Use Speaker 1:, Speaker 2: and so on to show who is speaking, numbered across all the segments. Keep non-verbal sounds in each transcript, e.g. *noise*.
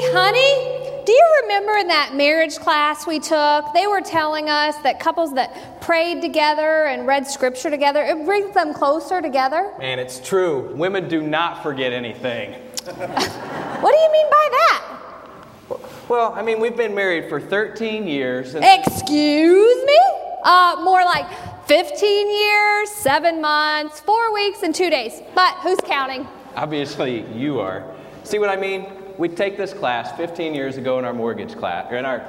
Speaker 1: Hey, honey, do you remember in that marriage class we took? They were telling us that couples that prayed together and read scripture together, it brings them closer together.
Speaker 2: And it's true. Women do not forget anything. *laughs*
Speaker 1: What do you mean by that?
Speaker 2: Well, I mean, we've been married for 13 years.
Speaker 1: Excuse me? Uh, more like 15 years, seven months, four weeks, and two days. But who's counting?
Speaker 2: obviously, you are. See what I mean? We take this class 15 years ago in our mortgage class, or in our,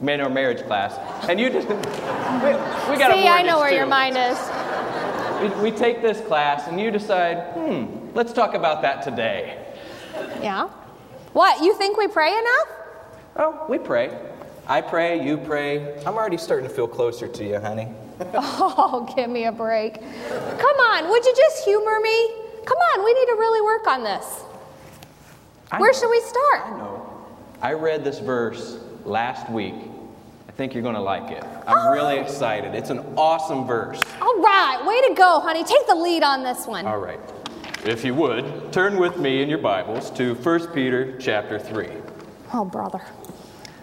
Speaker 2: in our marriage class, and you just, *laughs* we, we got a
Speaker 1: See, I know
Speaker 2: mortgage,
Speaker 1: where your mind is.
Speaker 2: We, we take this class, and you decide, hmm, let's talk about that today.
Speaker 1: Yeah? What, you think we pray enough?
Speaker 2: Oh, we pray. I pray, you pray. I'm already starting to feel closer to you, honey. *laughs*
Speaker 1: Oh, give me a break. Come on, would you just humor me? Come on, we need to really work on this.
Speaker 2: I
Speaker 1: Where
Speaker 2: know.
Speaker 1: should we start?
Speaker 2: I know. I read this verse last week. I think you're going to like it. I'm oh. really excited. It's an awesome verse.
Speaker 1: All right, way to go, honey. Take the lead on this one.
Speaker 2: All right. If you would, turn with me in your Bibles to 1 Peter chapter 3.
Speaker 1: Oh, brother.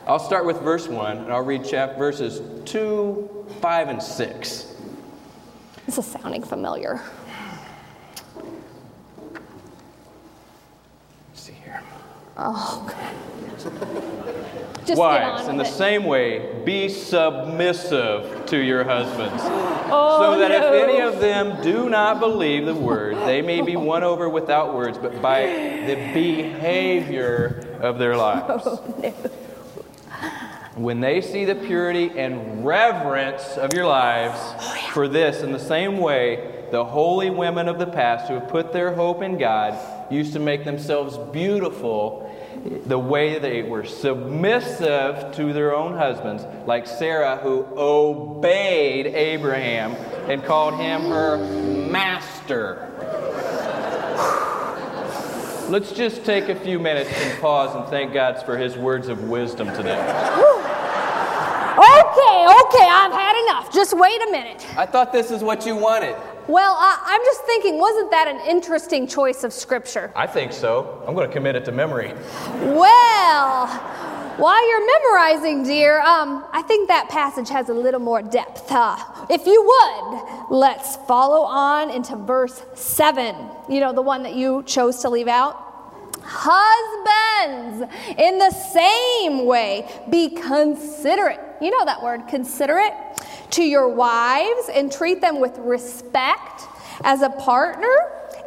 Speaker 2: I'll start with verse 1 and I'll read chap- verses 2, 5, and 6.
Speaker 1: This is sounding familiar.
Speaker 2: Let's see here.
Speaker 1: Oh, *laughs* just
Speaker 2: Wives, in the
Speaker 1: it.
Speaker 2: same way, be submissive to your husbands.
Speaker 1: Oh,
Speaker 2: so that
Speaker 1: no.
Speaker 2: if any of them do not believe the word, they may be won over without words, but by the behavior of their *laughs* oh, lives. When they see the purity and reverence of your lives oh, for this, in the same way, the holy women of the past who have put their hope in God used to make themselves beautiful the way they were submissive to their own husbands, like Sarah, who obeyed Abraham and called him her master. Let's just take a few minutes and pause and thank God for his words of wisdom today.
Speaker 1: Okay, okay, I've had enough. Just wait a minute.
Speaker 2: I thought this is what you wanted.
Speaker 1: Well, I, I'm just thinking, wasn't that an interesting choice of scripture?
Speaker 2: I think so. I'm going to commit it to memory.
Speaker 1: Well, while you're memorizing, dear, um, I think that passage has a little more depth. Uh, if you would, let's follow on into verse 7. You know, the one that you chose to leave out? Husbands, in the same way, be considerate. You know that word, considerate, to your wives and treat them with respect as a partner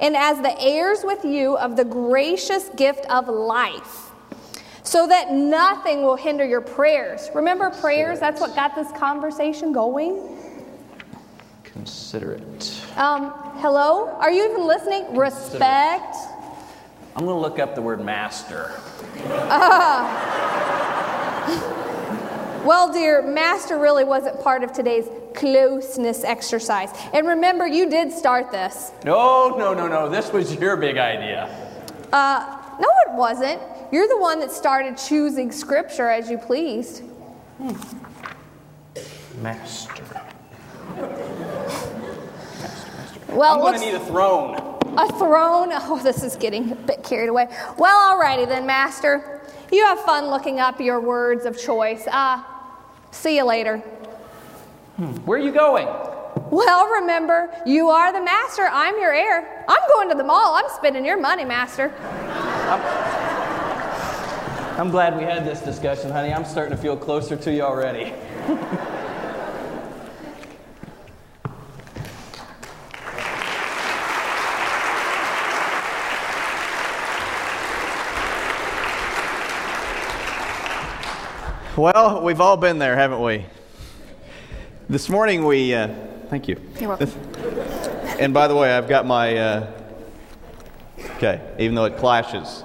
Speaker 1: and as the heirs with you of the gracious gift of life, so that nothing will hinder your prayers. Remember prayers? That's what got this conversation going.
Speaker 2: Consider it.
Speaker 1: Um, hello? Are you even listening? Respect.
Speaker 2: I'm going to look up the word master. *laughs*
Speaker 1: Well, dear, Master really wasn't part of today's closeness exercise. And remember, you did start this.
Speaker 2: No, no, no, no. This was your big idea.
Speaker 1: Uh, no, it wasn't. You're the one that started choosing scripture as you pleased.
Speaker 2: Master. *laughs*
Speaker 1: Well,
Speaker 2: I'm going to need a throne.
Speaker 1: A throne? Oh, this is getting a bit carried away. Well, alrighty then, Master. You have fun looking up your words of choice. Uh, see you later.
Speaker 2: Hmm, where are you going?
Speaker 1: Well, remember, you are the master. I'm your heir. I'm going to the mall. I'm spending your money, Master.
Speaker 2: I'm glad we had this discussion, honey. I'm starting to feel closer to you already. *laughs*
Speaker 3: Well, we've all been there, haven't we? This morning we. Uh, thank you.
Speaker 1: You're welcome.
Speaker 3: And by the way, I've got my. Uh, okay, even though it clashes.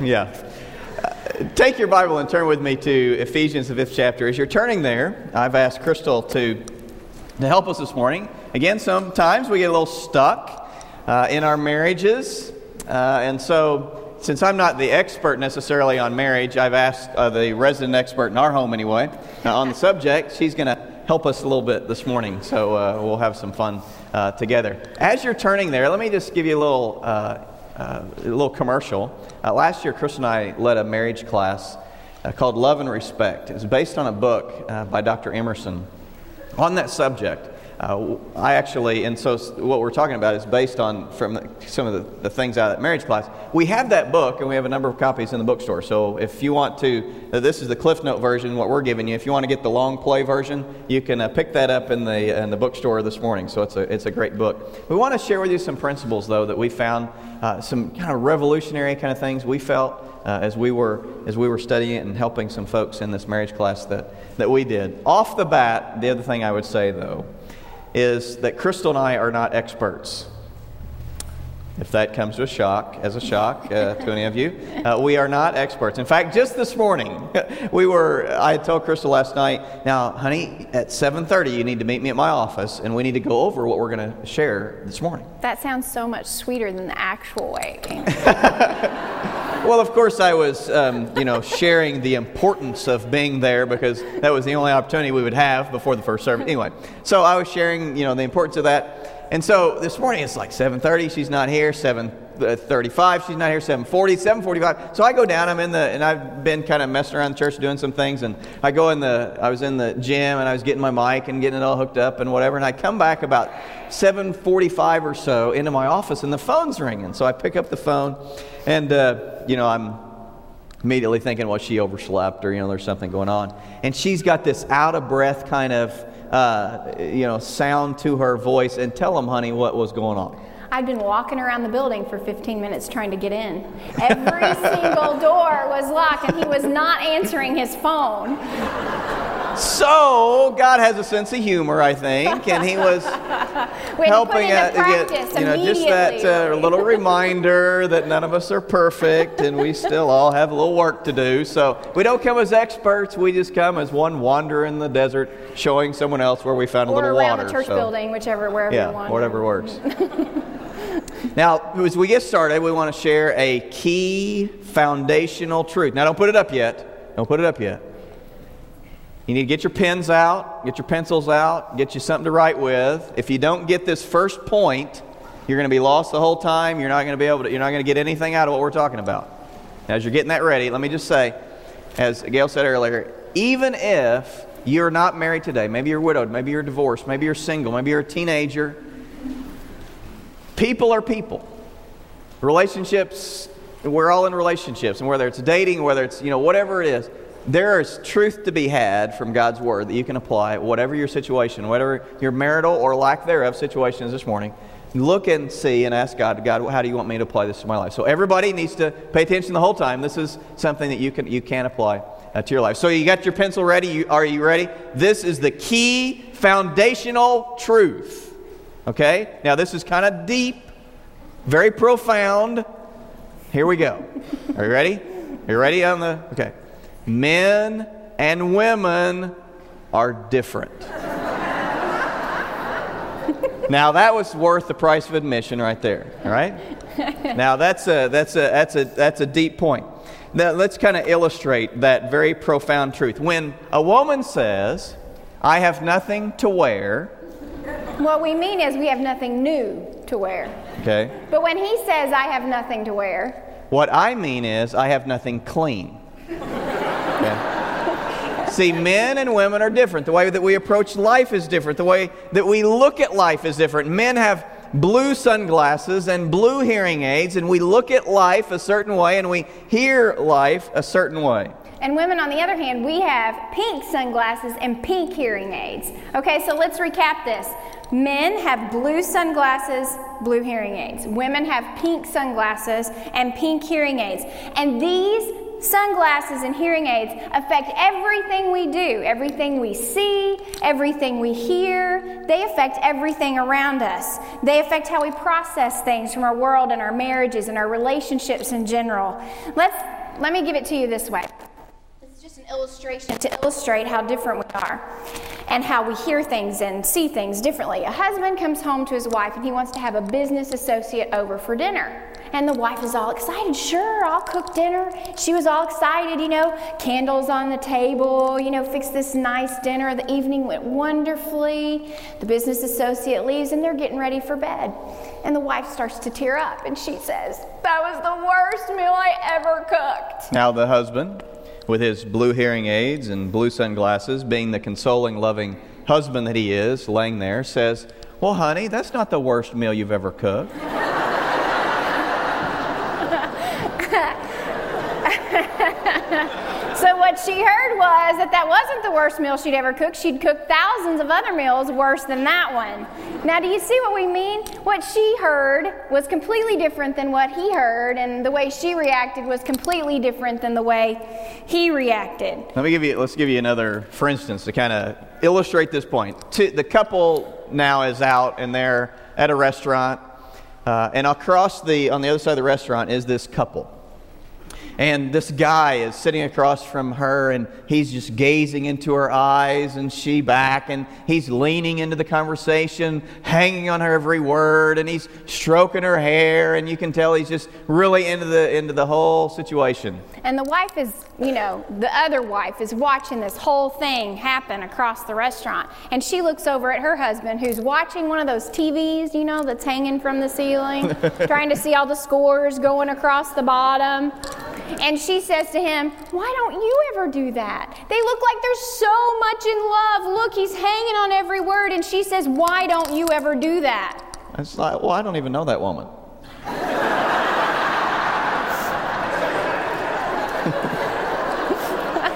Speaker 3: Yeah. Uh, take your Bible and turn with me to Ephesians, the fifth chapter. As you're turning there, I've asked Crystal to, to help us this morning. Again, sometimes we get a little stuck uh, in our marriages. Uh, and so, since I'm not the expert necessarily on marriage, I've asked uh, the resident expert in our home anyway uh, on the subject. She's going to help us a little bit this morning, so uh, we'll have some fun uh, together. As you're turning there, let me just give you a little uh, uh, a little commercial. Last year, Chris and I led a marriage class called Love and Respect. It was based on a book by Dr. Emerson on that subject. Uh, I actually, and so what we're talking about is based on from the, some of the, the, things out of that marriage class. We have that book, and we have a number of copies in the bookstore. So if you want to, uh, this is the Cliff Note version, what we're giving you. If you want to get the long play version, you can uh, pick that up in the in the bookstore this morning. So it's a it's a great book. We want to share with you some principles though that we found, uh, some kind of revolutionary kind of things we felt. Uh, as we were as we were studying it and helping some folks in this marriage class that, that we did. Off the bat, the other thing I would say though is that Crystal and I are not experts. If that comes to a shock, as a shock uh, to any of you, uh, we are not experts. In fact, just this morning, *laughs* we were. I told Crystal last night. Now, honey, at 7:30, you need to meet me at my office, and we need to go over what we're going to share this morning.
Speaker 4: That sounds so much sweeter than the actual way. *laughs*
Speaker 3: Well, of course, I was, um, you know, sharing the importance of being there because that was the only opportunity we would have before the first service. Anyway, so I was sharing, you know, the importance of that. And so this morning it's like 7:30. She's not here. 7:35. She's not here. 7:40. 7:45. So I go down. I'm in the, and I've been kind of messing around the church doing some things. And I go in the, I was in the gym and I was getting my mic and getting it all hooked up and whatever. And I come back about 7:45 or so into my office and the phone's ringing. So I pick up the phone and. Uh, you know, I'm immediately thinking, well, she overslept or, you know, there's something going on. And she's got this out of breath kind of, uh, you know, sound to her voice. And tell them, honey, what was going on.
Speaker 4: I'd been walking around the building for 15 minutes trying to get in. Every *laughs* single door was locked, and he was not answering his phone.
Speaker 3: So God has a sense of humor, I think, and He was *laughs* helping
Speaker 4: us
Speaker 3: get you know just that uh, little reminder that none of us are perfect, and we still all have a little work to do. So we don't come as experts; we just come as one wanderer in the desert, showing someone else where we found
Speaker 4: or
Speaker 3: a little
Speaker 4: around
Speaker 3: water.
Speaker 4: the church
Speaker 3: so,
Speaker 4: building, whichever wherever
Speaker 3: yeah,
Speaker 4: you want.
Speaker 3: whatever works. *laughs* now, as we get started, we want to share a key foundational truth. Now, don't put it up yet. Don't put it up yet. You need to get your pens out, get your pencils out, get you something to write with. If you don't get this first point, you're going to be lost the whole time. You're not going to be able to, you're not going to get anything out of what we're talking about. As you're getting that ready, let me just say, as Gail said earlier, even if you're not married today, maybe you're widowed, maybe you're divorced, maybe you're single, maybe you're a teenager, people are people. Relationships, we're all in relationships, and whether it's dating, whether it's, you know, whatever it is, there is truth to be had from God's Word that you can apply, whatever your situation, whatever your marital or lack thereof situation is this morning. Look and see and ask God, God, how do you want me to apply this to my life? So everybody needs to pay attention the whole time. This is something that you can, you can apply uh, to your life. So you got your pencil ready? You, are you ready? This is the key foundational truth. Okay? Now, this is kind of deep, very profound. Here we go. Are you ready? Are you ready on the. Okay men and women are different. *laughs* now that was worth the price of admission right there, all right? Now that's a that's a that's a that's a deep point. Now let's kind of illustrate that very profound truth. When a woman says, "I have nothing to wear,"
Speaker 4: what we mean is we have nothing new to wear.
Speaker 3: Okay.
Speaker 4: But when he says, "I have nothing to wear,"
Speaker 3: what I mean is I have nothing clean. See, men and women are different. The way that we approach life is different. The way that we look at life is different. Men have blue sunglasses and blue hearing aids, and we look at life a certain way and we hear life a certain way.
Speaker 4: And women, on the other hand, we have pink sunglasses and pink hearing aids. Okay, so let's recap this. Men have blue sunglasses, blue hearing aids. Women have pink sunglasses and pink hearing aids. And these sunglasses and hearing aids affect everything we do, everything we see, everything we hear. They affect everything around us. They affect how we process things from our world and our marriages and our relationships in general. Let's let me give it to you this way. This is just an illustration to illustrate how different we are and how we hear things and see things differently. A husband comes home to his wife and he wants to have a business associate over for dinner. And the wife is all excited. Sure, I'll cook dinner. She was all excited, you know, candles on the table, you know, fix this nice dinner. The evening went wonderfully. The business associate leaves and they're getting ready for bed. And the wife starts to tear up and she says, That was the worst meal I ever cooked.
Speaker 3: Now, the husband, with his blue hearing aids and blue sunglasses, being the consoling, loving husband that he is, laying there, says, Well, honey, that's not the worst meal you've ever cooked.
Speaker 4: So what she heard was that that wasn't the worst meal she'd ever cooked. She'd cooked thousands of other meals worse than that one. Now, do you see what we mean? What she heard was completely different than what he heard, and the way she reacted was completely different than the way he reacted.
Speaker 3: Let me give you. Let's give you another, for instance, to kind of illustrate this point. The couple now is out and they're at a restaurant, uh, and across the on the other side of the restaurant is this couple. And this guy is sitting across from her and he's just gazing into her eyes and she back and he's leaning into the conversation, hanging on her every word and he's stroking her hair and you can tell he's just really into the into the whole situation.
Speaker 4: And the wife is, you know, the other wife is watching this whole thing happen across the restaurant. And she looks over at her husband who's watching one of those TVs, you know, that's hanging from the ceiling, *laughs* trying to see all the scores going across the bottom. And she says to him, Why don't you ever do that? They look like they're so much in love. Look, he's hanging on every word. And she says, Why don't you ever do that?
Speaker 3: It's like, Well, I don't even know that woman. *laughs*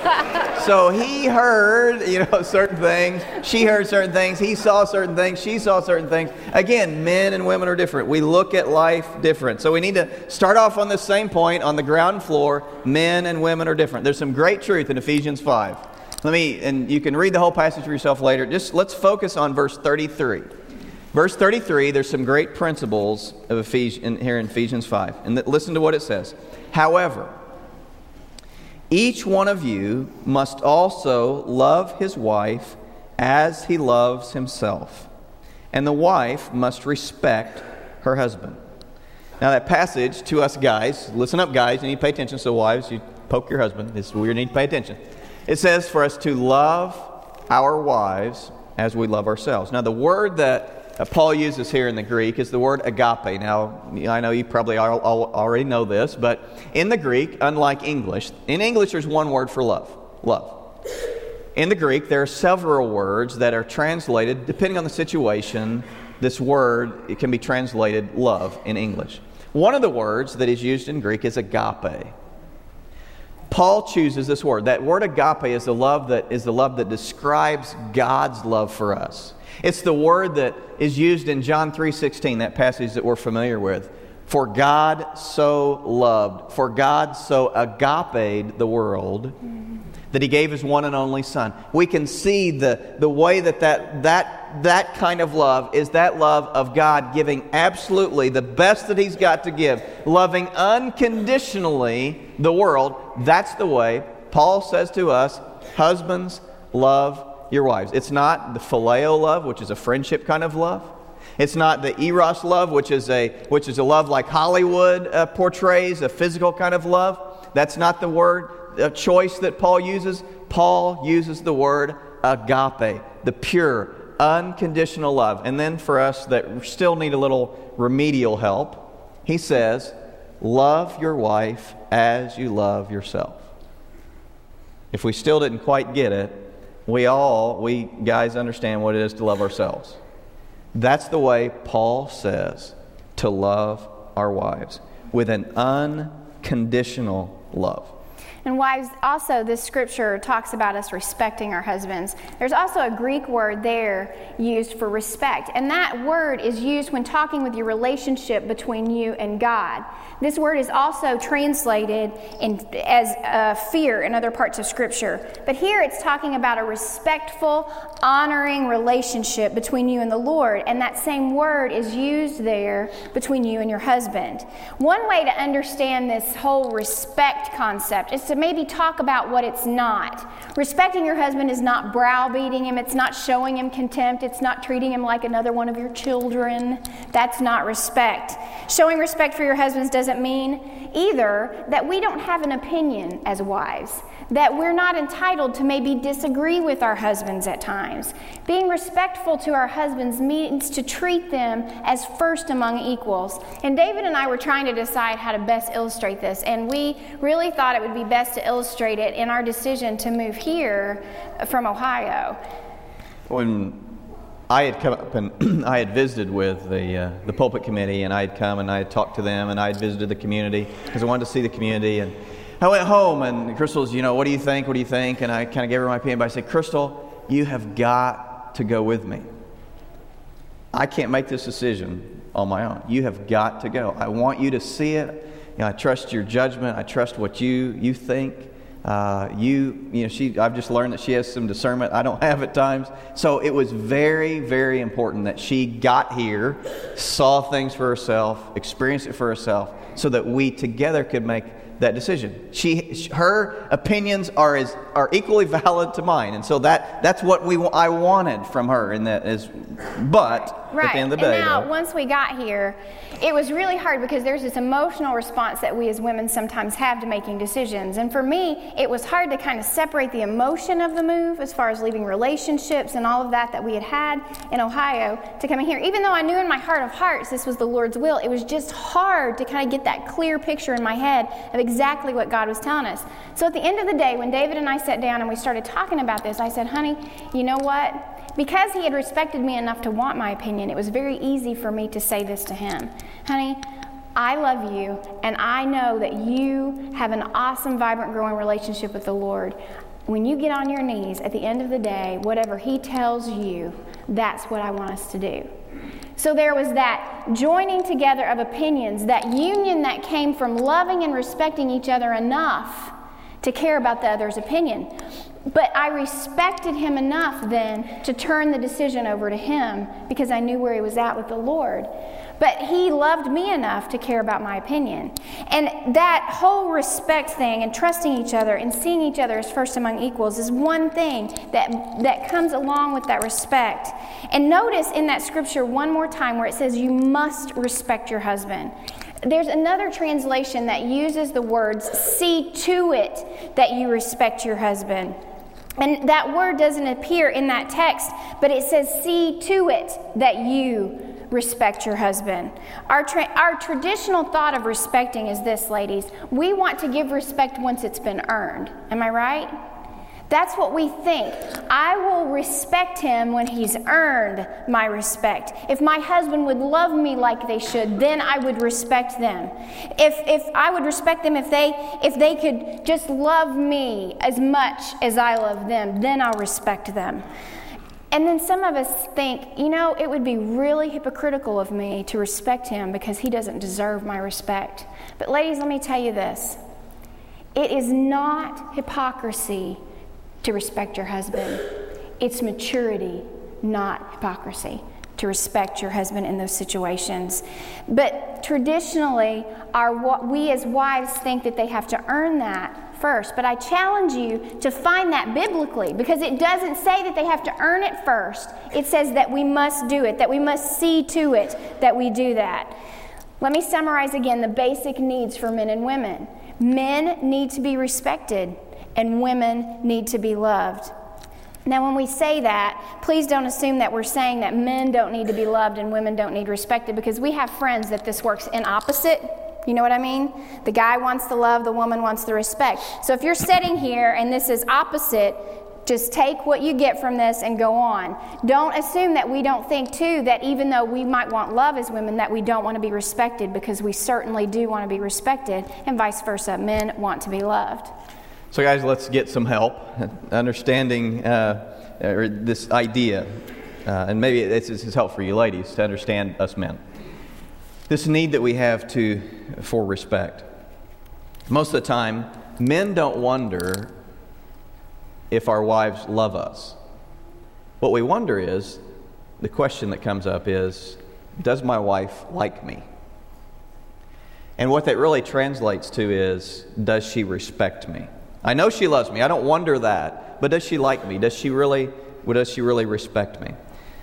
Speaker 3: *laughs* so he heard, you know, certain things. She heard certain things. He saw certain things. She saw certain things. Again, men and women are different. We look at life different. So we need to start off on the same point on the ground floor. Men and women are different. There's some great truth in Ephesians 5. Let me, and you can read the whole passage for yourself later. Just let's focus on verse 33. Verse 33, there's some great principles of Ephesians, here in Ephesians 5. And listen to what it says. However, each one of you must also love his wife as he loves himself, and the wife must respect her husband. Now, that passage to us guys, listen up, guys, you need to pay attention. So, wives, you poke your husband. This is where you need to pay attention. It says for us to love our wives as we love ourselves. Now, the word that uh, Paul uses here in the Greek is the word agape. Now, I know you probably all already know this, but in the Greek, unlike English, in English there's one word for love love. In the Greek, there are several words that are translated, depending on the situation, this word it can be translated love in English. One of the words that is used in Greek is agape. Paul chooses this word. That word agape is the love that is the love that describes God's love for us. It's the word that is used in John 3:16, that passage that we're familiar with. For God so loved, for God so agape the world that he gave his one and only son. We can see the, the way that, that that that kind of love is that love of God giving absolutely the best that he's got to give, loving unconditionally the world. That's the way Paul says to us, husbands love your wives. It's not the phileo love, which is a friendship kind of love. It's not the eros love, which is a, which is a love like Hollywood uh, portrays, a physical kind of love. That's not the word uh, choice that Paul uses. Paul uses the word agape, the pure, unconditional love. And then for us that still need a little remedial help, he says, Love your wife as you love yourself. If we still didn't quite get it, we all, we guys, understand what it is to love ourselves. That's the way Paul says to love our wives with an unconditional love.
Speaker 4: And wives, also, this scripture talks about us respecting our husbands. There's also a Greek word there used for respect, and that word is used when talking with your relationship between you and God. This word is also translated in, as uh, fear in other parts of scripture. But here it's talking about a respectful, honoring relationship between you and the Lord, and that same word is used there between you and your husband. One way to understand this whole respect concept is to maybe talk about what it's not. Respecting your husband is not browbeating him, it's not showing him contempt, it's not treating him like another one of your children. That's not respect. Showing respect for your husbands doesn't mean either that we don't have an opinion as wives that we're not entitled to maybe disagree with our husbands at times. Being respectful to our husbands means to treat them as first among equals. And David and I were trying to decide how to best illustrate this, and we really thought it would be best to illustrate it in our decision to move here from Ohio.
Speaker 3: When I had come up and *clears throat* I had visited with the, uh, the pulpit committee, and I had come and I had talked to them, and I had visited the community because I wanted to see the community. and I went home and Crystal's, you know, what do you think? What do you think? And I kind of gave her my opinion, but I said, Crystal, you have got to go with me. I can't make this decision on my own. You have got to go. I want you to see it. You know, I trust your judgment. I trust what you, you think. Uh, you, you know, she, I've just learned that she has some discernment I don't *laughs* have at times. So it was very, very important that she got here, saw things for herself, experienced it for herself, so that we together could make that decision. She, her opinions are as are equally *laughs* valid to mine, and so that that's what we I wanted from her. And that is, but
Speaker 4: right.
Speaker 3: at the end of the
Speaker 4: and
Speaker 3: day,
Speaker 4: now once we got here, it was really hard because there's this emotional response that we as women sometimes have to making decisions. And for me, it was hard to kind of separate the emotion of the move as far as leaving relationships and all of that that we had had in Ohio to coming here. Even though I knew in my heart of hearts this was the Lord's will, it was just hard to kind of get that clear picture in my head of exactly what God was telling us. So at the end of the day, when David and I sat down and we started talking about this, I said, honey, you know what? Because he had respected me enough to want my opinion, it was very easy for me to say this to him. Honey, I love you, and I know that you have an awesome, vibrant, growing relationship with the Lord. When you get on your knees at the end of the day, whatever He tells you, that's what I want us to do. So there was that joining together of opinions, that union that came from loving and respecting each other enough to care about the other's opinion. But I respected him enough then to turn the decision over to him because I knew where he was at with the Lord. But he loved me enough to care about my opinion. And that whole respect thing and trusting each other and seeing each other as first among equals is one thing that, that comes along with that respect. And notice in that scripture one more time where it says, You must respect your husband. There's another translation that uses the words, See to it that you respect your husband. And that word doesn't appear in that text, but it says, See to it that you respect your husband. Our, tra- our traditional thought of respecting is this, ladies. We want to give respect once it's been earned. Am I right? That's what we think. I will respect him when he's earned my respect. If my husband would love me like they should, then I would respect them. If, if I would respect them if they, if they could just love me as much as I love them, then I'll respect them. And then some of us think, you know, it would be really hypocritical of me to respect him because he doesn't deserve my respect. But, ladies, let me tell you this it is not hypocrisy to respect your husband. It's maturity, not hypocrisy, to respect your husband in those situations. But traditionally, our, we as wives think that they have to earn that first. But I challenge you to find that biblically because it doesn't say that they have to earn it first. It says that we must do it, that we must see to it that we do that. Let me summarize again the basic needs for men and women. Men need to be respected and women need to be loved. Now, when we say that, please don't assume that we're saying that men don't need to be loved and women don't need respected because we have friends that this works in opposite. You know what I mean? The guy wants the love, the woman wants the respect. So if you're sitting here and this is opposite, just take what you get from this and go on. Don't assume that we don't think, too, that even though we might want love as women, that we don't want to be respected because we certainly do want to be respected, and vice versa. Men want to be loved.
Speaker 3: So, guys, let's get some help understanding uh, this idea. Uh, and maybe this is help for you ladies to understand us men. This need that we have to, for respect. Most of the time, men don't wonder if our wives love us. What we wonder is the question that comes up is Does my wife like me? And what that really translates to is Does she respect me? I know she loves me. I don't wonder that. But does she like me? Does she really, does she really respect me?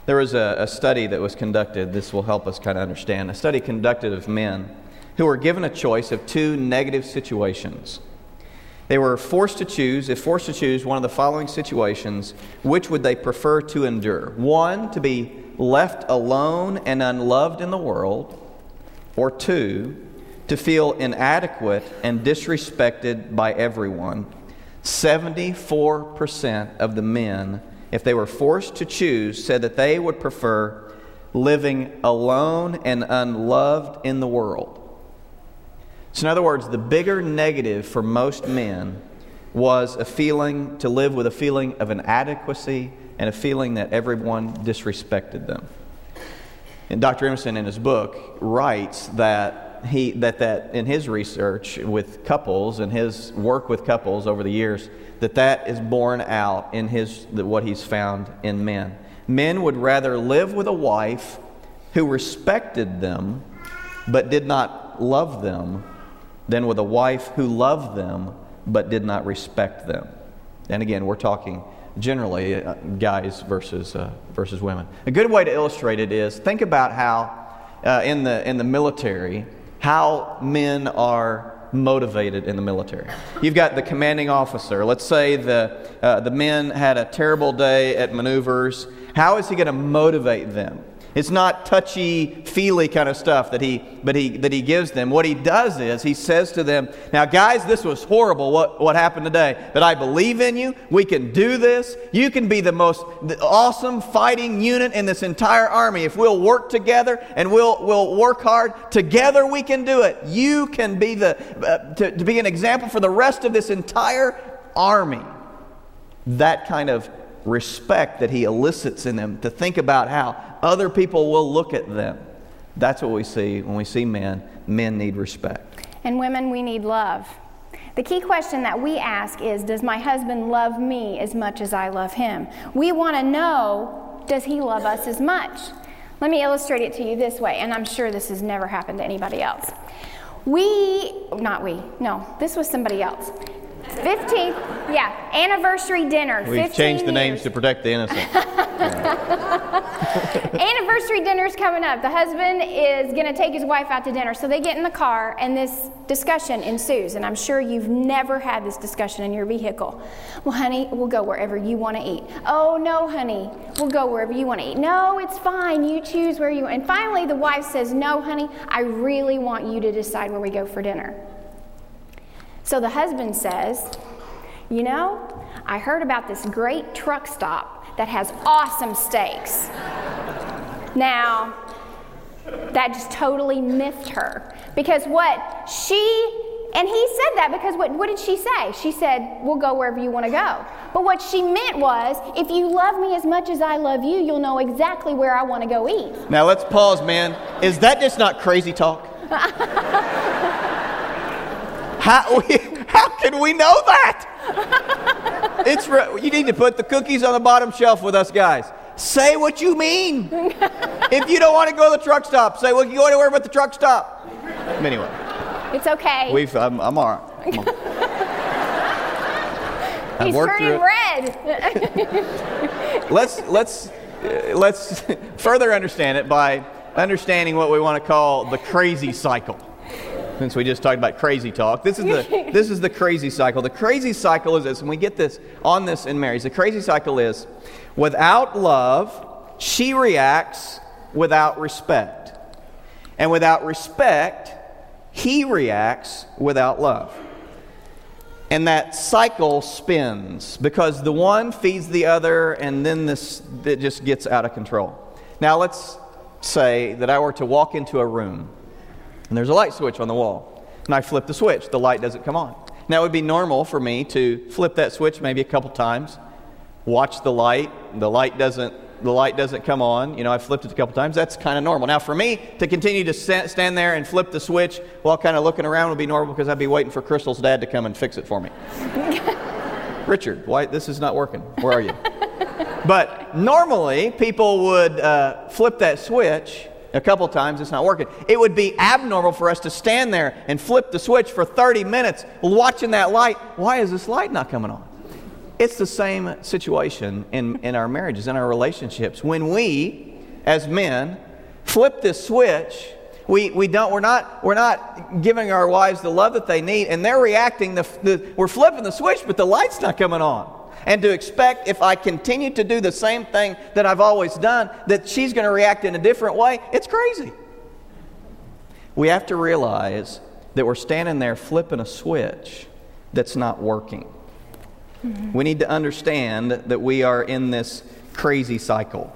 Speaker 3: There was a, a study that was conducted. This will help us kind of understand. A study conducted of men who were given a choice of two negative situations. They were forced to choose, if forced to choose one of the following situations, which would they prefer to endure? One, to be left alone and unloved in the world, or two, to feel inadequate and disrespected by everyone. 74% of the men, if they were forced to choose, said that they would prefer living alone and unloved in the world so, in other words, the bigger negative for most men was a feeling to live with a feeling of inadequacy and a feeling that everyone disrespected them. And Dr. Emerson, in his book, writes that he that, that in his research with couples and his work with couples over the years, that that is borne out in his what he's found in men. Men would rather live with a wife who respected them but did not love them than with a wife who loved them but did not respect them. And again, we're talking generally uh, guys versus, uh, versus women. A good way to illustrate it is think about how uh, in, the, in the military, how men are motivated in the military. You've got the commanding officer. Let's say the, uh, the men had a terrible day at maneuvers. How is he going to motivate them? It's not touchy feely kind of stuff that he, but he, that he gives them. What he does is he says to them, Now, guys, this was horrible what, what happened today, but I believe in you. We can do this. You can be the most awesome fighting unit in this entire army. If we'll work together and we'll, we'll work hard, together we can do it. You can be, the, uh, to, to be an example for the rest of this entire army. That kind of respect that he elicits in them to think about how other people will look at them. That's what we see when we see men. Men need respect.
Speaker 4: And women, we need love. The key question that we ask is Does my husband love me as much as I love him? We want to know Does he love us as much? Let me illustrate it to you this way, and I'm sure this has never happened to anybody else. We, not we, no, this was somebody else. 15th, yeah, anniversary dinner.
Speaker 3: We've changed the years. names to protect the innocent. *laughs*
Speaker 4: anniversary dinner's coming up. The husband is going to take his wife out to dinner. So they get in the car, and this discussion ensues. And I'm sure you've never had this discussion in your vehicle. Well, honey, we'll go wherever you want to eat. Oh, no, honey, we'll go wherever you want to eat. No, it's fine. You choose where you want. And finally, the wife says, No, honey, I really want you to decide where we go for dinner. So the husband says, You know, I heard about this great truck stop that has awesome steaks. now, that just totally miffed her because what she and he said that because what, what did she say? She said, We'll go wherever you want to go. But what she meant was, if you love me as much as I love you, you'll know exactly where I want to go eat.
Speaker 3: Now let's pause, man. Is that just not crazy talk? *laughs* How, *laughs* we, how can we know that? It's re- you need to put the cookies on the bottom shelf with us guys. Say what you mean. *laughs* if you don't want to go to the truck stop, say, well, you go anywhere but the truck stop. Anyway.
Speaker 4: It's okay.
Speaker 3: We've, I'm, I'm all right. I'm all.
Speaker 4: He's turning red. *laughs*
Speaker 3: let's, let's, uh, let's further understand it by understanding what we want to call the crazy cycle since we just talked about crazy talk. This is the *laughs* this is the crazy cycle. The crazy cycle is this, and we get this on this in marriage. The crazy cycle is without love, she reacts without respect. And without respect, he reacts without love. And that cycle spins because the one feeds the other, and then this it just gets out of control. Now, let's say that I were to walk into a room and there's a light switch on the wall. And I flip the switch, the light doesn't come on. Now, it would be normal for me to flip that switch maybe a couple times, watch the light, the light doesn't the light doesn't come on. You know, I flipped it a couple times. That's kind of normal. Now, for me to continue to stand there and flip the switch while kind of looking around would be normal because I'd be waiting for Crystal's dad to come and fix it for me. *laughs* Richard, why this is not working? Where are you? but normally, people would uh, flip that switch A couple times it's not working. It would be abnormal for us to stand there and flip the switch for 30 minutes watching that light. Why is this light not coming on? It's the same situation in, in our marriages, in our relationships. When we, as men, flip this switch, we, we don't, we're, not, we're not giving our wives the love that they need, and they're reacting. The, the, we're flipping the switch, but the light's not coming on. And to expect, if I continue to do the same thing that I've always done, that she's going to react in a different way, it's crazy. We have to realize that we're standing there flipping a switch that's not working. Mm-hmm. We need to understand that we are in this crazy cycle.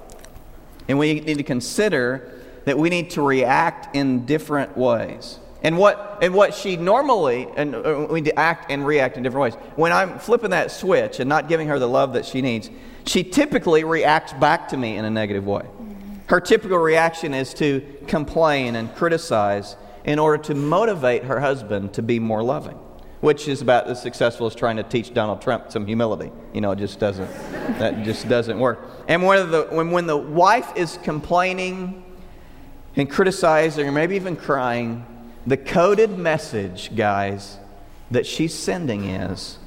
Speaker 3: And we need to consider that we need to react in different ways. And what, and what she normally, and uh, we act and react in different ways. When I'm flipping that switch and not giving her the love that she needs, she typically reacts back to me in a negative way. Her typical reaction is to complain and criticize in order to motivate her husband to be more loving, which is about as successful as trying to teach Donald Trump some humility. You know, it just doesn't, that just doesn't work. And when the, when, when the wife is complaining and criticizing or maybe even crying, the coded message, guys, that she's sending is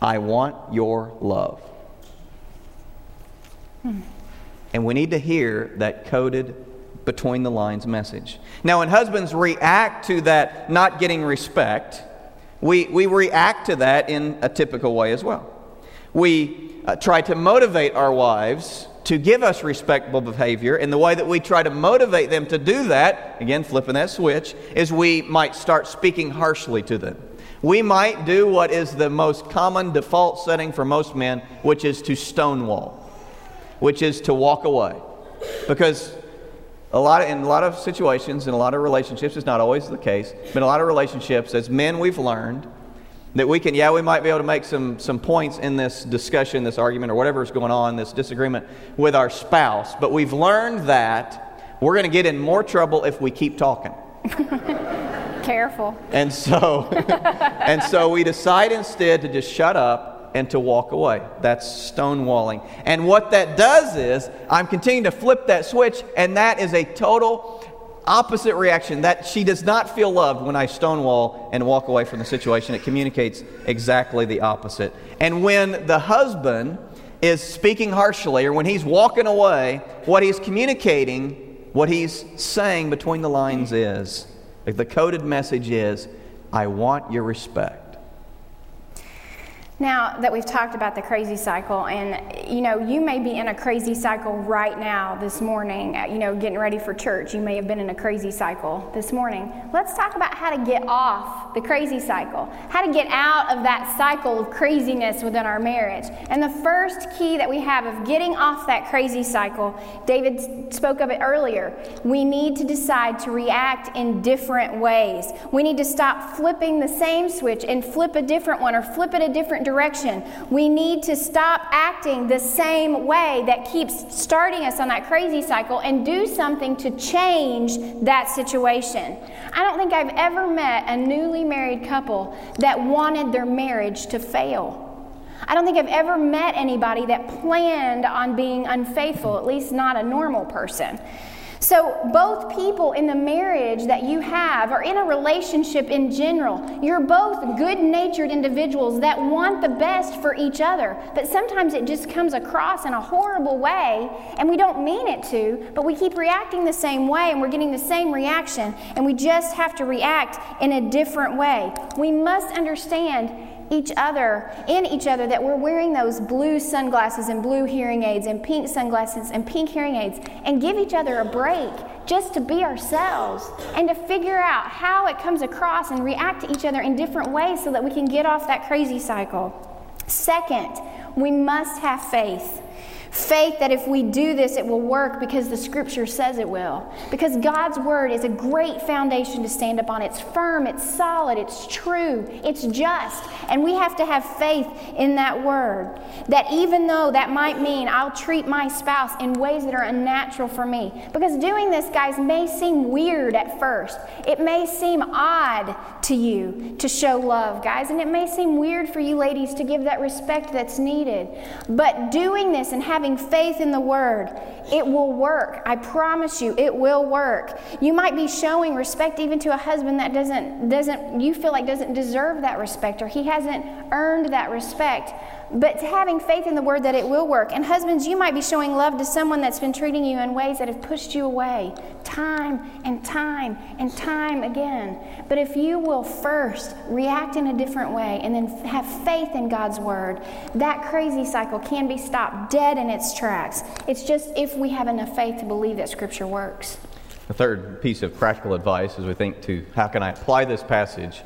Speaker 3: I want your love. Hmm. And we need to hear that coded between the lines message. Now, when husbands react to that not getting respect, we, we react to that in a typical way as well. We uh, try to motivate our wives to give us respectable behavior. And the way that we try to motivate them to do that, again, flipping that switch, is we might start speaking harshly to them. We might do what is the most common default setting for most men, which is to stonewall, which is to walk away. Because a lot of, in a lot of situations, in a lot of relationships, it's not always the case, but in a lot of relationships, as men, we've learned that we can, yeah, we might be able to make some, some points in this discussion, this argument, or whatever is going on, this disagreement with our spouse, but we've learned that we're going to get in more trouble if we keep talking. *laughs*
Speaker 4: Careful.
Speaker 3: And so, *laughs* and so we decide instead to just shut up and to walk away. That's stonewalling. And what that does is, I'm continuing to flip that switch, and that is a total opposite reaction that she does not feel loved when I stonewall and walk away from the situation. It communicates exactly the opposite. And when the husband is speaking harshly or when he's walking away, what he's communicating, what he's saying between the lines is the coded message is, I want your respect.
Speaker 4: Now that we've talked about the crazy cycle, and you know, you may be in a crazy cycle right now this morning, you know, getting ready for church. You may have been in a crazy cycle this morning. Let's talk about how to get off the crazy cycle, how to get out of that cycle of craziness within our marriage. And the first key that we have of getting off that crazy cycle, David spoke of it earlier. We need to decide to react in different ways. We need to stop flipping the same switch and flip a different one or flip it a different direction direction. We need to stop acting the same way that keeps starting us on that crazy cycle and do something to change that situation. I don't think I've ever met a newly married couple that wanted their marriage to fail. I don't think I've ever met anybody that planned on being unfaithful, at least not a normal person. So, both people in the marriage that you have, or in a relationship in general, you're both good natured individuals that want the best for each other. But sometimes it just comes across in a horrible way, and we don't mean it to, but we keep reacting the same way, and we're getting the same reaction, and we just have to react in a different way. We must understand each other, in each other, that we're wearing those blue sunglasses and blue hearing aids and pink sunglasses and pink hearing aids and give each other a break just to be ourselves and to figure out how it comes across and react to each other in different ways so that we can get off that crazy cycle. Second, we must have faith. Faith that if we do this, it will work because the scripture says it will. Because God's word is a great foundation to stand upon. It's firm, it's solid, it's true, it's just. And we have to have faith in that word. That even though that might mean I'll treat my spouse in ways that are unnatural for me. Because doing this, guys, may seem weird at first. It may seem odd to you to show love, guys. And it may seem weird for you ladies to give that respect that's needed. But doing this and having having faith in the word. It will work. I promise you, it will work. You might be showing respect even to a husband that doesn't doesn't you feel like doesn't deserve that respect or he hasn't earned that respect but to having faith in the word that it will work. And husbands, you might be showing love to someone that's been treating you in ways that have pushed you away time and time and time again. But if you will first react in a different way and then have faith in God's word, that crazy cycle can be stopped dead in its tracks. It's just if we have enough faith to believe that scripture works.
Speaker 3: The third piece of practical advice as we think to how can I apply this passage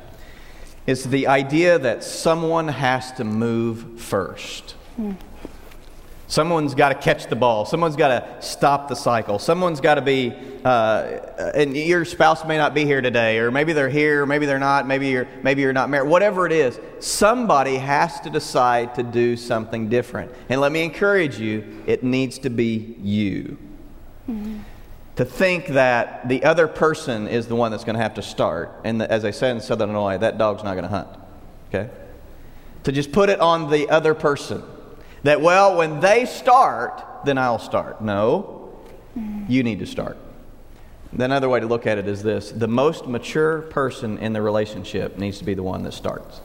Speaker 3: is the idea that someone has to move first. Mm. Someone's got to catch the ball. Someone's got to stop the cycle. Someone's got to be, uh, and your spouse may not be here today, or maybe they're here, maybe they're not, maybe you're, maybe you're not married. Whatever it is, somebody has to decide to do something different. And let me encourage you, it needs to be you. Mm-hmm to think that the other person is the one that's going to have to start. And as I said in Southern Illinois, that dog's not going to hunt. Okay? To just put it on the other person. That, well, when they start, then I'll start. No, you need to start. Another way to look at it is this the most mature person in the relationship needs to be the one that starts.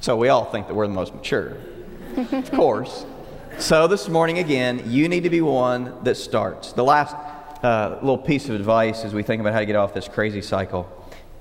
Speaker 3: So we all think that we're the most mature, of course. *laughs* So this morning, again, you need to be one that starts. The last uh, little piece of advice as we think about how to get off this crazy cycle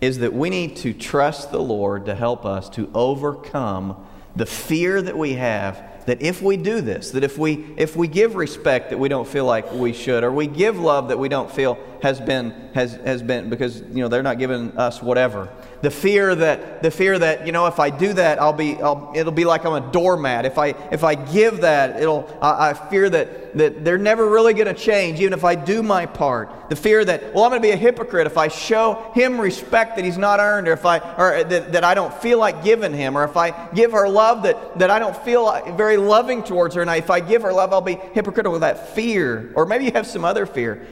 Speaker 3: is that we need to trust the Lord to help us to overcome the fear that we have that if we do this, that if we if we give respect that we don't feel like we should, or we give love that we don't feel has been has has been because you know they're not giving us whatever. The fear that the fear that you know if I do that I'll be I'll, it'll be like I'm a doormat. If I if I give that it'll I, I fear that that they're never really going to change even if I do my part. The fear that well I'm going to be a hypocrite if I show him respect that he's not earned, or if I or that, that I don't feel like giving him, or if I give her love that that I don't feel very loving towards her, and if I give her love I'll be hypocritical with that fear, or maybe you have some other fear.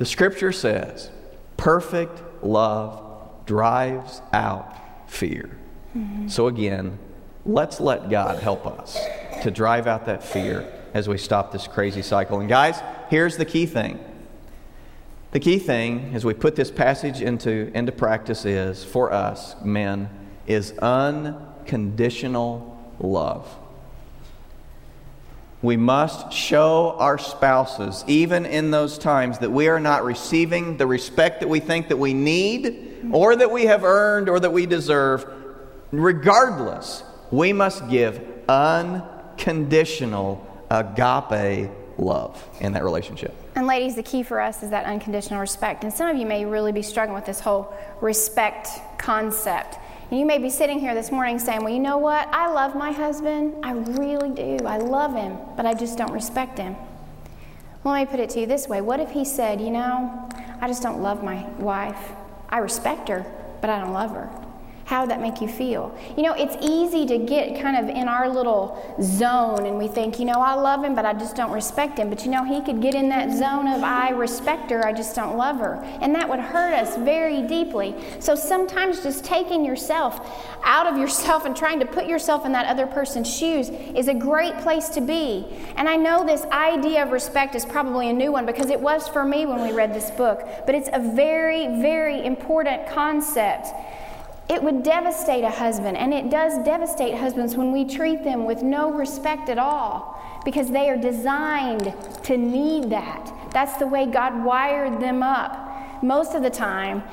Speaker 3: The scripture says, perfect love drives out fear. Mm-hmm. So again, let's let God help us to drive out that fear as we stop this crazy cycle. And guys, here's the key thing. The key thing as we put this passage into, into practice is, for us, men, is unconditional love. We must show our spouses, even in those times, that we are not receiving the respect that we think that we need, or that we have earned, or that we deserve. Regardless, we must give unconditional agape love in that relationship.
Speaker 4: And, ladies, the key for us is that unconditional respect. And some of you may really be struggling with this whole respect concept. And you may be sitting here this morning saying, Well, you know what? I love my husband. I really do. I love him, but I just don't respect him. Well, let me put it to you this way What if he said, You know, I just don't love my wife? I respect her, but I don't love her. How would that make you feel? You know, it's easy to get kind of in our little zone and we think, you know, I love him, but I just don't respect him. But you know, he could get in that zone of I respect her, I just don't love her. And that would hurt us very deeply. So sometimes just taking yourself out of yourself and trying to put yourself in that other person's shoes is a great place to be. And I know this idea of respect is probably a new one because it was for me when we read this book, but it's a very, very important concept. It would devastate a husband, and it does devastate husbands when we treat them with no respect at all because they are designed to need that. That's the way God wired them up. Most of the time,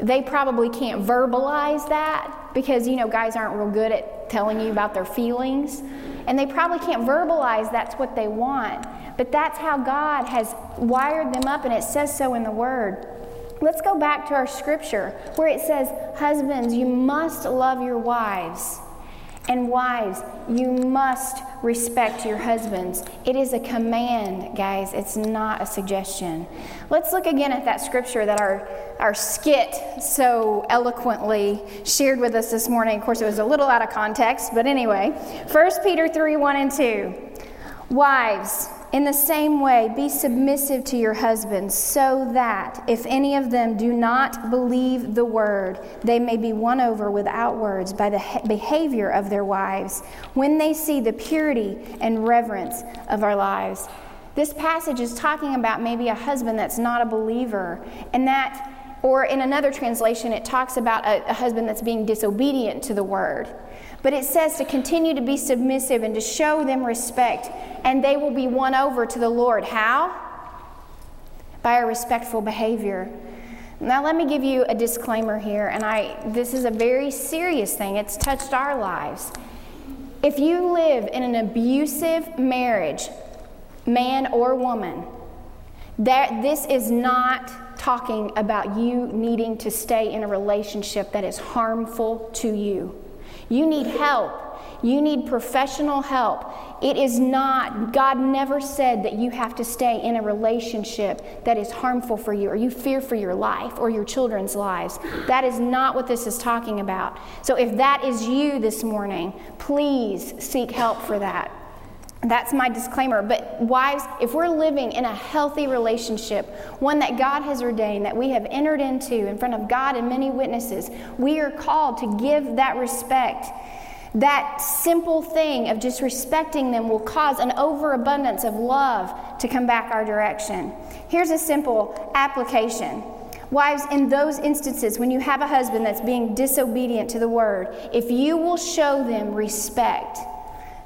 Speaker 4: they probably can't verbalize that because, you know, guys aren't real good at telling you about their feelings. And they probably can't verbalize that's what they want. But that's how God has wired them up, and it says so in the Word. Let's go back to our scripture where it says, Husbands, you must love your wives. And wives, you must respect your husbands. It is a command, guys. It's not a suggestion. Let's look again at that scripture that our, our skit so eloquently shared with us this morning. Of course, it was a little out of context, but anyway. 1 Peter 3 1 and 2. Wives, in the same way, be submissive to your husbands, so that if any of them do not believe the word, they may be won over without words by the behavior of their wives when they see the purity and reverence of our lives. This passage is talking about maybe a husband that's not a believer, and that, or in another translation, it talks about a, a husband that's being disobedient to the word. But it says to continue to be submissive and to show them respect, and they will be won over to the Lord. How? By a respectful behavior. Now, let me give you a disclaimer here, and I, this is a very serious thing. It's touched our lives. If you live in an abusive marriage, man or woman, that this is not talking about you needing to stay in a relationship that is harmful to you. You need help. You need professional help. It is not, God never said that you have to stay in a relationship that is harmful for you or you fear for your life or your children's lives. That is not what this is talking about. So if that is you this morning, please seek help for that. That's my disclaimer. But, wives, if we're living in a healthy relationship, one that God has ordained, that we have entered into in front of God and many witnesses, we are called to give that respect. That simple thing of just respecting them will cause an overabundance of love to come back our direction. Here's a simple application. Wives, in those instances, when you have a husband that's being disobedient to the word, if you will show them respect,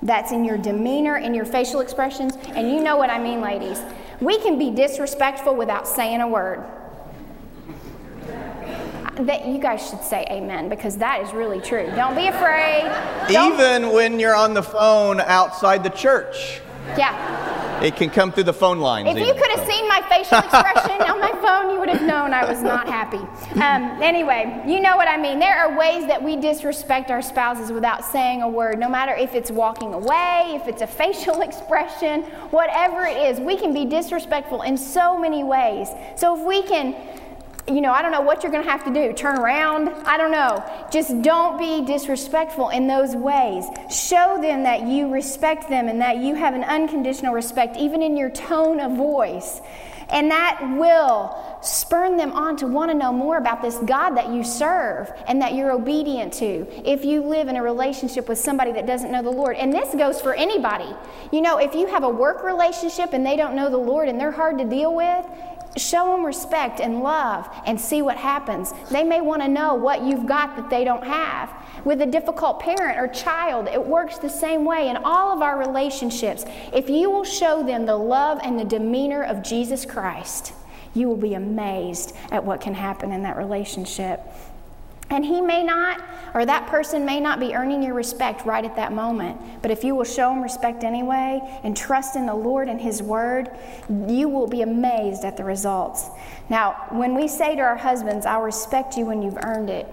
Speaker 4: that's in your demeanor, in your facial expressions, and you know what I mean, ladies. We can be disrespectful without saying a word. That you guys should say amen because that is really true. Don't be afraid.
Speaker 3: Don't, Even when you're on the phone outside the church.
Speaker 4: Yeah.
Speaker 3: It can come through the phone lines.
Speaker 4: If you could have seen my facial expression on my phone, you would have known I was not happy. Um, anyway, you know what I mean. There are ways that we disrespect our spouses without saying a word, no matter if it's walking away, if it's a facial *laughs* expression, whatever it is. We can be disrespectful in so many ways. So if we can you know, I don't know what you're going to have to do. Turn around? I don't know. Just don't be disrespectful in those ways. Show them that you respect them and that you have an unconditional respect, even in your tone of voice. And that will spurn them on to want to know more about this God that you serve and that you're obedient to if you live in a relationship with somebody that doesn't know the Lord. And this goes for anybody. You know, if you have a work relationship and they don't know the Lord and they're hard to deal with, show them respect and love and see what happens. They may want to know what you've got that they don't have. With a difficult parent or child, it works the same way in all of our relationships. If you will show them the love and the demeanor of Jesus Christ, you will be amazed at what can happen in that relationship. And he may not, or that person may not be earning your respect right at that moment. But if you will show him respect anyway and trust in the Lord and his word, you will be amazed at the results. Now, when we say to our husbands, I'll respect you when you've earned it,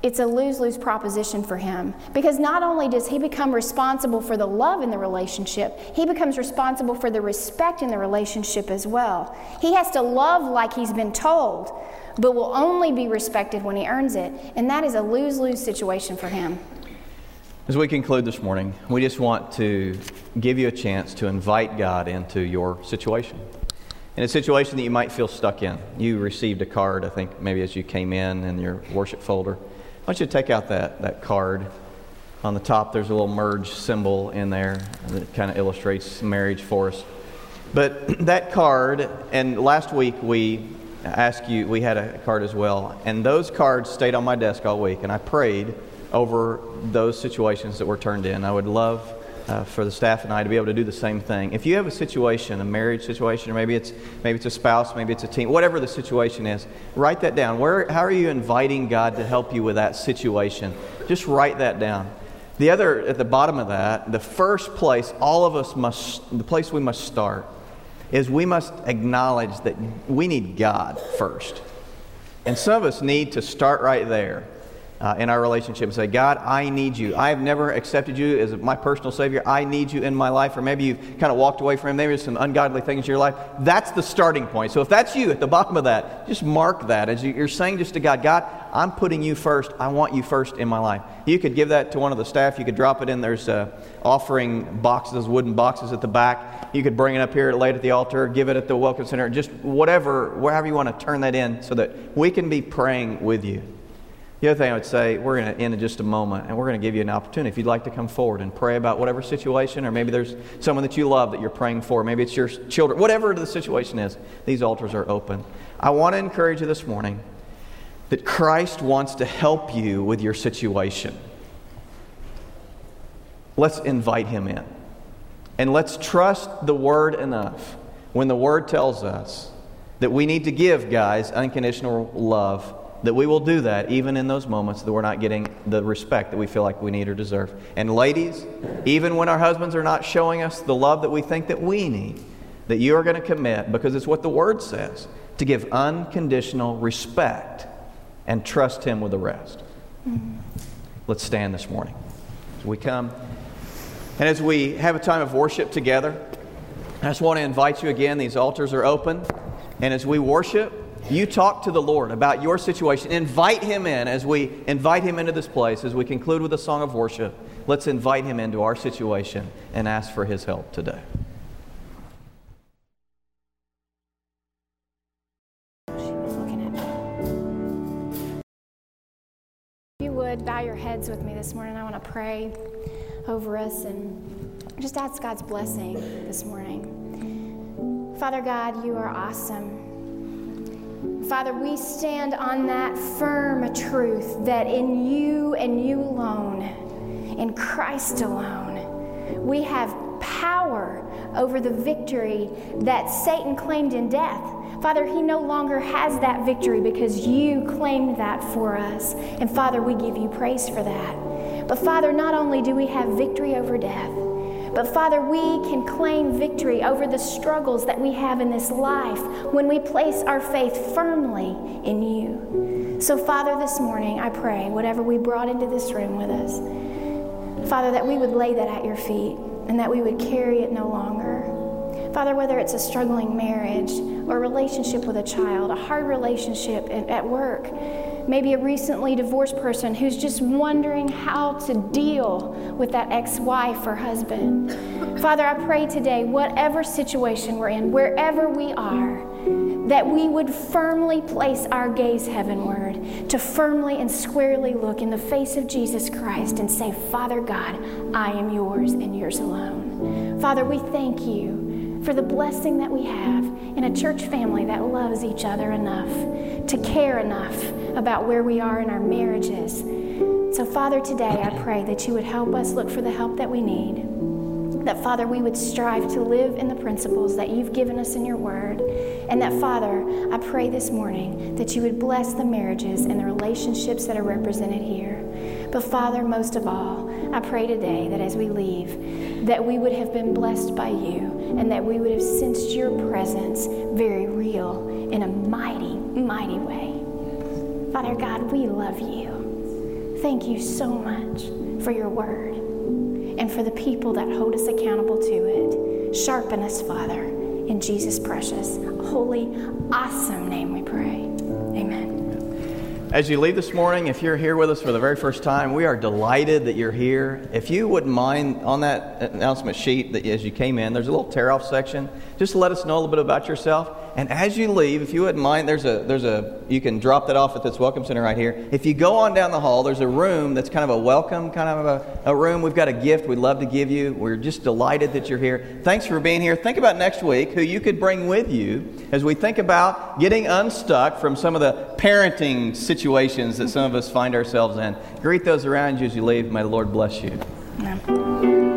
Speaker 4: it's a lose lose proposition for him because not only does he become responsible for the love in the relationship, he becomes responsible for the respect in the relationship as well. He has to love like he's been told, but will only be respected when he earns it. And that is a lose lose situation for him.
Speaker 3: As we conclude this morning, we just want to give you a chance to invite God into your situation. In a situation that you might feel stuck in, you received a card, I think maybe as you came in in your worship folder I want you to take out that, that card. On the top, there's a little merge symbol in there that kind of illustrates marriage for us. But *clears throat* that card, and last week we asked you, we had a card as well, and those cards stayed on my desk all week, and I prayed over those situations that were turned in. I would love uh, for the staff and I to be able to do the same thing. If you have a situation, a marriage situation, or maybe it's maybe it's a spouse, maybe it's a team, whatever the situation is, write that down. Where, how are you inviting God to help you with that situation? Just write that down. The other, at the bottom of that, the first place all of us must, the place we must start is we must acknowledge that we need God first. And some of us need to start right there uh, in our relationship and say, God, I need you. I have never accepted you as my personal Savior. I need you in my life. Or maybe you've kind of walked away from Him. Maybe there's some ungodly things in your life. That's the starting point. So if that's you at the *laughs* bottom of that, just mark that as you're saying just to God, God, I'm putting you first. I want you first in my life. You could give that to one of the staff. You could drop it in. There's uh, offering boxes, wooden boxes at the back. You could bring it up here, lay it at the altar, give it at the Welcome Center, just whatever, wherever you want to turn that in so that we can be praying with you. The other thing I would say, we're going to end in just a moment, and we're going to give you an opportunity if you'd like to come forward and pray about whatever situation, or maybe there's someone that you love that you're praying for. Maybe it's your children. Whatever the situation is, these altars are open. I want to encourage you this morning that Christ wants to help you with your situation. Let's invite him in. And let's trust the word enough when the word tells us that we need to give guys unconditional love that we will do that even in those moments that we're not getting the respect that we feel like we need or deserve. And ladies, even when our husbands are not showing us the love that we think that we need, that you are going to commit, because it's what the word says, to give unconditional respect and trust him with the rest. Mm-hmm. Let's stand this morning as we come. And as we have a time of worship together, I just want to invite you again. These altars are open. And as we worship, you talk to the Lord about your situation. Invite Him in as we invite Him into this place. As we conclude with a song of worship, let's invite Him into our situation and ask for His help today.
Speaker 4: If you would bow your heads with me this morning, I want to pray over us and just ask God's blessing this morning. Father God, you are awesome. Father, we stand on that firm truth that in you and you alone, in Christ alone, we have power over the victory that Satan claimed in death. Father, he no longer has that victory because you claimed that for us. And Father, we give you praise for that. But Father, not only do we have victory over death, but Father, we can claim victory over the struggles that we have in this life when we place our faith firmly in you. So, Father, this morning I pray, whatever we brought into this room with us, Father, that we would lay that at your feet and that we would carry it no longer. Father, whether it's a struggling marriage or a relationship with a child, a hard relationship at work, maybe a recently divorced person who's just wondering how to deal with that ex wife or husband. Father, I pray today, whatever situation we're in, wherever we are, that we would firmly place our gaze heavenward, to firmly and squarely look in the face of Jesus Christ and say, Father God, I am yours and yours alone. Father, we thank you for the blessing that we have in a church family that loves each other enough to care enough about where we are in our marriages. So, Father, today I pray that you would help us look for the help that we need. That, Father, we would strive to live in the principles that you've given us in your word. And that, Father, I pray this morning that you would bless the marriages and the relationships that are represented here. But, Father, most of all, I pray today that as we leave, that we would have been blessed by you and that we would have sensed your presence very real in a mighty, mighty way. Father God, we love you. Thank you so much for your word and for the people that hold us accountable to it. Sharpen us, Father, in Jesus' precious, holy, awesome name we pray. Amen.
Speaker 3: As you leave this morning, if you're here with us for the very first time, we are delighted that you're here. If you wouldn't mind, on that announcement sheet that as you came in, there's a little tear off section. Just let us know a little bit about yourself. And as you leave, if you wouldn't mind, there's a, there's a, you can drop that off at this Welcome Center right here. If you go on down the hall, there's a room that's kind of a welcome, kind of a, a room. We've got a gift we'd love to give you. We're just delighted that you're here. Thanks for being here. Think about next week who you could bring with you as we think about getting unstuck from some of the parenting situations that some of us find ourselves in. Greet those around you as you leave. May the Lord bless you. Amen.